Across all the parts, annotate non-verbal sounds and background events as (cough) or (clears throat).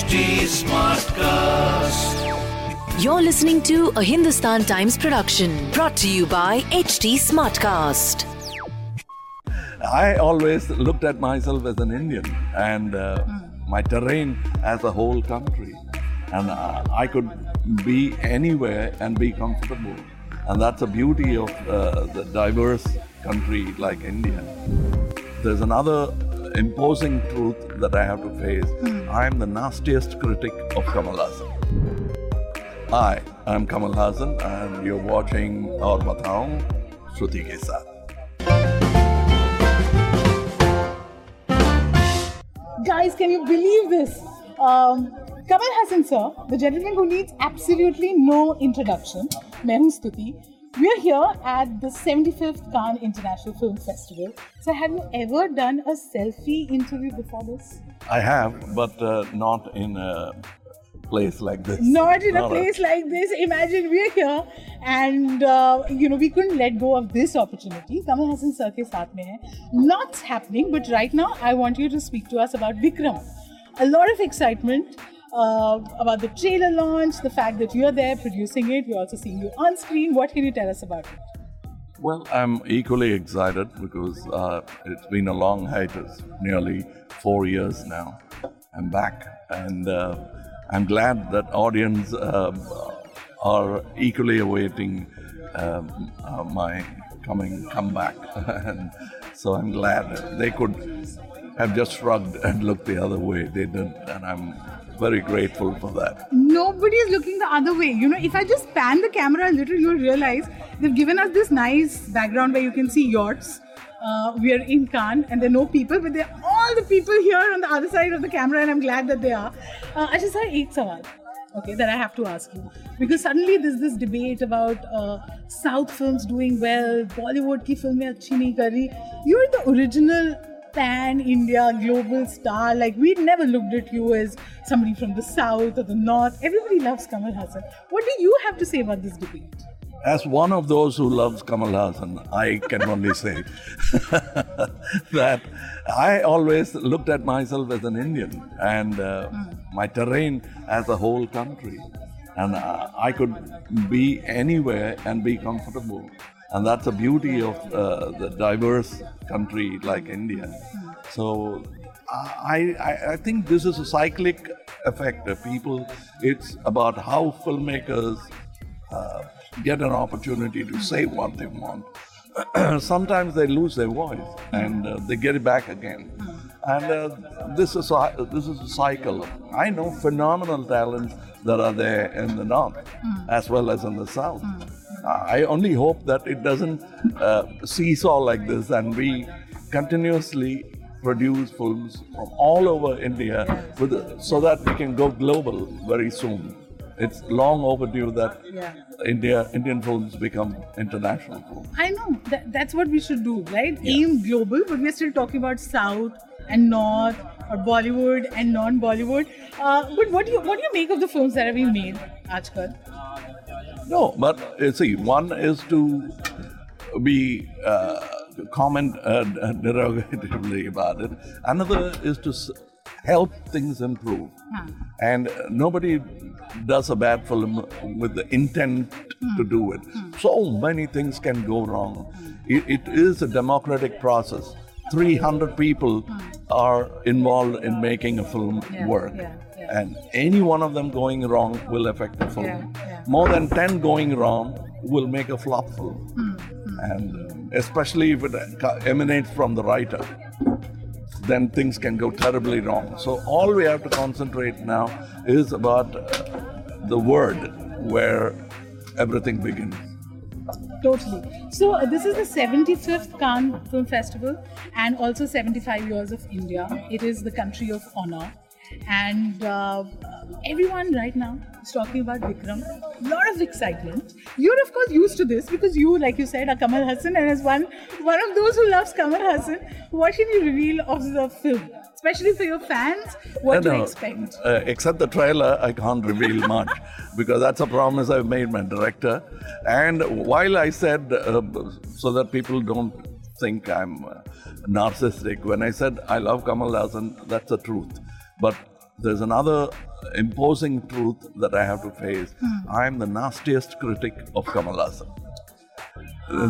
HT Smartcast. You're listening to a Hindustan Times production brought to you by HT Smartcast. I always looked at myself as an Indian and uh, my terrain as a whole country. And uh, I could be anywhere and be comfortable. And that's the beauty of uh, the diverse country like India. There's another imposing truth that I have to face. I am the nastiest critic of Kamal Hassan. Hi, I'm Kamal Hassan, and you're watching Aur Batao, Stuti Ke Saath. Guys, can you believe this? Um, Kamal Hassan, sir, the gentleman who needs absolutely no introduction. मैं हूँ स्तुति we're here at the 75th Cannes International Film Festival. So, have you ever done a selfie interview before this? I have, but uh, not in a place like this. Not in not a place a... like this. Imagine we're here and uh, you know we couldn't let go of this opportunity. Kamal Hassan sir saath mein hai. Lots happening, but right now I want you to speak to us about Vikram. A lot of excitement uh, about the trailer launch, the fact that you're there producing it. We're also seeing you on screen. What can you tell us about it? Well, I'm equally excited because uh, it's been a long hiatus, nearly four years now. I'm back, and uh, I'm glad that audience um, are equally awaiting um, uh, my coming comeback, (laughs) and so I'm glad they could have just shrugged and looked the other way. They didn't, and I'm very grateful for that. Nobody is looking the other way. You know, if I just pan the camera a little, you'll realize they've given us this nice background where you can see yachts. Uh, we are in Cannes and there are no people, but there are all the people here on the other side of the camera, and I'm glad that they are. Uh, I just have eight sawal. Okay, that I have to ask you because suddenly there's this debate about uh, South films doing well, Bollywood ki film mein achhi nahi kari. You're the original pan India global star. Like we never looked at you as somebody from the south or the north. Everybody loves Kamal Hassan. What do you have to say about this debate? As one of those who loves Kamal Hassan, I can only say (laughs) that I always looked at myself as an Indian and uh, my terrain as a whole country. And uh, I could be anywhere and be comfortable. And that's the beauty of uh, the diverse country like India. So I, I, I think this is a cyclic effect. of People, it's about how filmmakers uh, get an opportunity to say what they want. (clears throat) Sometimes they lose their voice and uh, they get it back again. And uh, this is a, this is a cycle. I know phenomenal talents that are there in the north as well as in the south. I only hope that it doesn't uh, seesaw like this and we continuously produce films from all over India with, so that we can go global very soon. It's long overdue that Yeah. India Indian films become international films. I know that, that's what we should do, right? Aim global, but we're still talking about South and North or Bollywood and non-Bollywood. Uh, but what do you what do you make of the films that have been made, Ajkal? No, but uh, see, one is to be uh, comment uh, (laughs) derogatively about it. Another is to s- help things improve. And uh, nobody does a bad film with the intent to do it. So many things can go wrong. It, it is a democratic process. 300 people are involved in making a film Yeah, work. yeah, yeah. And any one of them going wrong will affect the film. More than 10 going wrong will make a flop film. Hmm, And uh, especially if it uh, emanates from the writer, then things can go terribly wrong. So all we have to concentrate now is about uh, the word where everything begins. Totally. So uh, this is the 75th Cannes Film Festival and also 75 years of India. It is the country of honor. And uh, everyone right now is talking about Vikram. A lot of excitement. You're of course used to this because you, like you said, are Kamal Hassan, and as one one of those who loves Kamal Hassan, what can you reveal of the film, especially for your fans? What No, to expect? uh, except the trailer, I can't reveal much (laughs) because that's a promise I've made my director. And while I said, uh, so that people don't think I'm uh, narcissistic, when I said I love Kamal Hassan, that's the truth. But there's another imposing truth that I have to face. I am the nastiest critic of Kamal Hassan.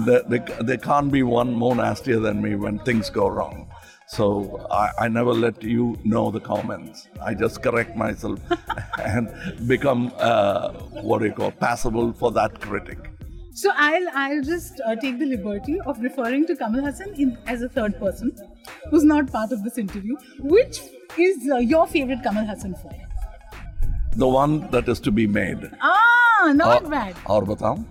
There, there, there can't be one more nastier than me when things go wrong. So I, I never let you know the comments. I just correct myself (laughs) and become uh, what do you call passable for that critic. So I'll I'll just uh, take the liberty of referring to Kamal Hassan in, as a third person, who's not part of this interview. Which is uh, your favorite Kamal Hassan film? The one that is to be made. Ah, not और- bad. और बताऊं?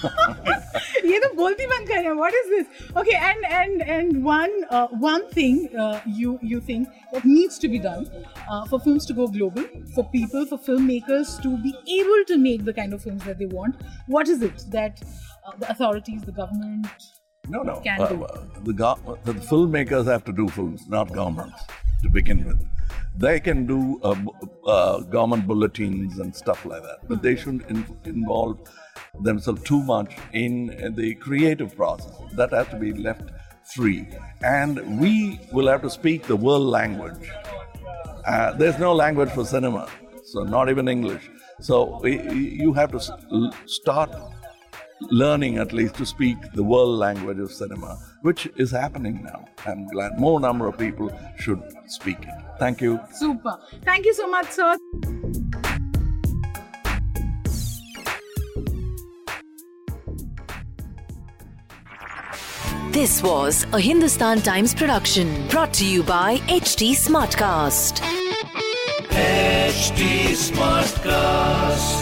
(laughs) ये तो बोलती बंद कर रहे हैं. What is this? Okay, and and and one uh, one thing uh, you you think that needs to be done uh, for films to go global, for people, for filmmakers to be able to make the kind of films that they want. What is it that uh, the authorities, the government? No, no. Can Uh, do. uh, the, go- the filmmakers have to do films, not governments, to begin with. They can do uh, uh, government bulletins and stuff like that, but they shouldn't in- involve themselves too much in the creative process. That has to be left free. And we will have to speak the world language. Uh, there's no language for cinema, so not even English. So you have to start learning at least to speak the world language of cinema, which is happening now. I'm glad more number of people should speak it. Thank you. Super. Thank you so much, sir. This was a Hindustan Times production brought to you by HT Smartcast. HT Smartcast.